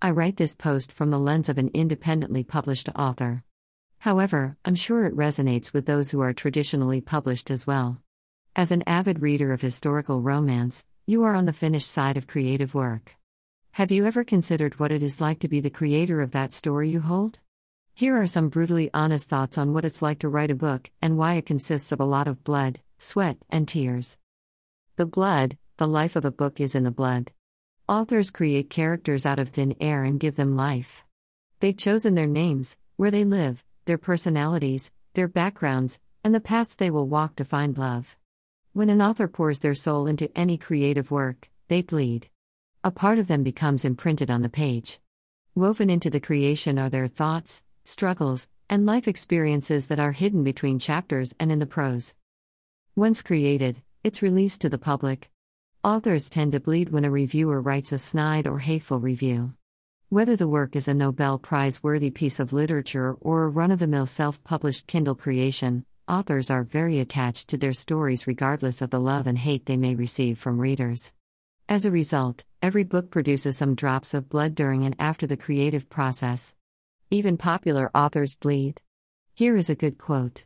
I write this post from the lens of an independently published author. However, I'm sure it resonates with those who are traditionally published as well. As an avid reader of historical romance, you are on the finished side of creative work. Have you ever considered what it is like to be the creator of that story you hold? Here are some brutally honest thoughts on what it's like to write a book and why it consists of a lot of blood, sweat, and tears. The blood, the life of a book is in the blood. Authors create characters out of thin air and give them life. They've chosen their names, where they live, their personalities, their backgrounds, and the paths they will walk to find love. When an author pours their soul into any creative work, they bleed. A part of them becomes imprinted on the page. Woven into the creation are their thoughts, struggles, and life experiences that are hidden between chapters and in the prose. Once created, it's released to the public, Authors tend to bleed when a reviewer writes a snide or hateful review. Whether the work is a Nobel Prize worthy piece of literature or a run of the mill self published Kindle creation, authors are very attached to their stories regardless of the love and hate they may receive from readers. As a result, every book produces some drops of blood during and after the creative process. Even popular authors bleed. Here is a good quote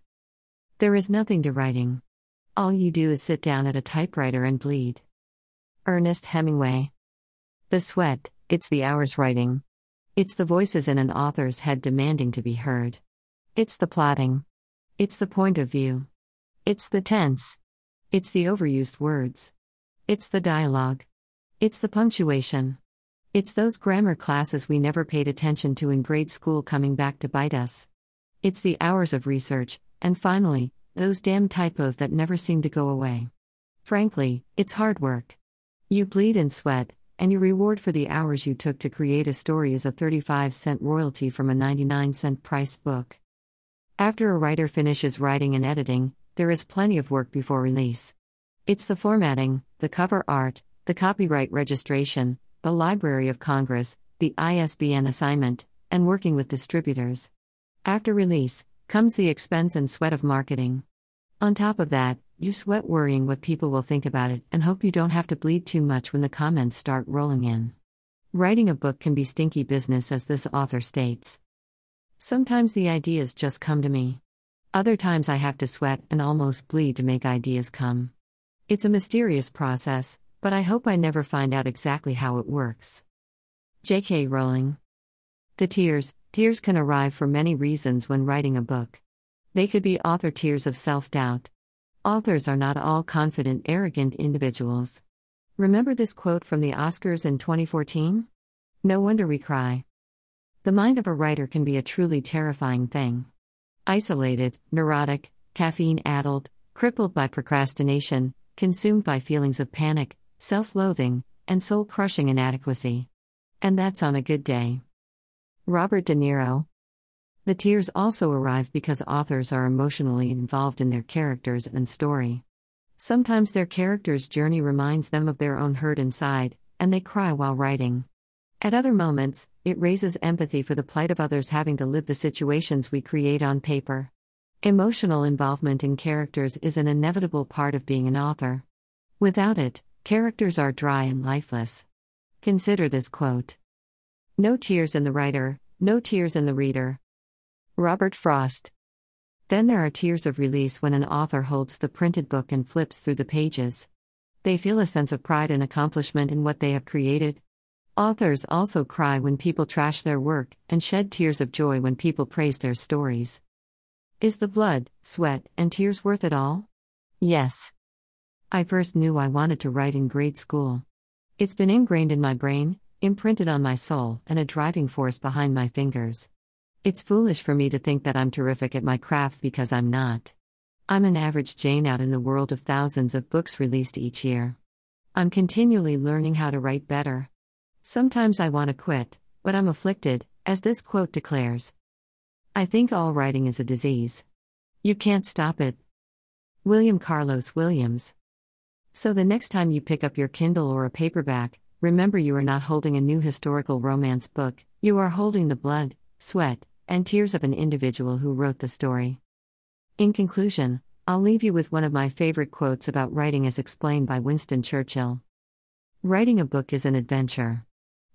There is nothing to writing. All you do is sit down at a typewriter and bleed. Ernest Hemingway. The sweat, it's the hours writing. It's the voices in an author's head demanding to be heard. It's the plotting. It's the point of view. It's the tense. It's the overused words. It's the dialogue. It's the punctuation. It's those grammar classes we never paid attention to in grade school coming back to bite us. It's the hours of research, and finally, those damn typos that never seem to go away. Frankly, it's hard work. You bleed and sweat, and your reward for the hours you took to create a story is a 35 cent royalty from a 99 cent price book. After a writer finishes writing and editing, there is plenty of work before release. It's the formatting, the cover art, the copyright registration, the Library of Congress, the ISBN assignment, and working with distributors. After release, comes the expense and sweat of marketing. On top of that, you sweat worrying what people will think about it and hope you don't have to bleed too much when the comments start rolling in. Writing a book can be stinky business, as this author states. Sometimes the ideas just come to me. Other times I have to sweat and almost bleed to make ideas come. It's a mysterious process, but I hope I never find out exactly how it works. J.K. Rowling. The tears, tears can arrive for many reasons when writing a book. They could be author tears of self doubt, Authors are not all confident, arrogant individuals. Remember this quote from the Oscars in 2014? No wonder we cry. The mind of a writer can be a truly terrifying thing. Isolated, neurotic, caffeine addled, crippled by procrastination, consumed by feelings of panic, self loathing, and soul crushing inadequacy. And that's on a good day. Robert De Niro the tears also arrive because authors are emotionally involved in their characters and story. Sometimes their character's journey reminds them of their own hurt inside, and they cry while writing. At other moments, it raises empathy for the plight of others having to live the situations we create on paper. Emotional involvement in characters is an inevitable part of being an author. Without it, characters are dry and lifeless. Consider this quote No tears in the writer, no tears in the reader. Robert Frost. Then there are tears of release when an author holds the printed book and flips through the pages. They feel a sense of pride and accomplishment in what they have created. Authors also cry when people trash their work and shed tears of joy when people praise their stories. Is the blood, sweat, and tears worth it all? Yes. I first knew I wanted to write in grade school. It's been ingrained in my brain, imprinted on my soul, and a driving force behind my fingers. It's foolish for me to think that I'm terrific at my craft because I'm not. I'm an average Jane out in the world of thousands of books released each year. I'm continually learning how to write better. Sometimes I want to quit, but I'm afflicted, as this quote declares. I think all writing is a disease. You can't stop it. William Carlos Williams. So the next time you pick up your Kindle or a paperback, remember you are not holding a new historical romance book, you are holding the blood, sweat, and tears of an individual who wrote the story. In conclusion, I'll leave you with one of my favorite quotes about writing as explained by Winston Churchill Writing a book is an adventure.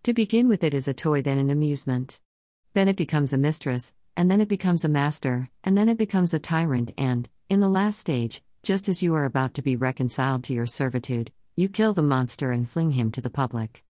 To begin with, it is a toy, then an amusement. Then it becomes a mistress, and then it becomes a master, and then it becomes a tyrant, and, in the last stage, just as you are about to be reconciled to your servitude, you kill the monster and fling him to the public.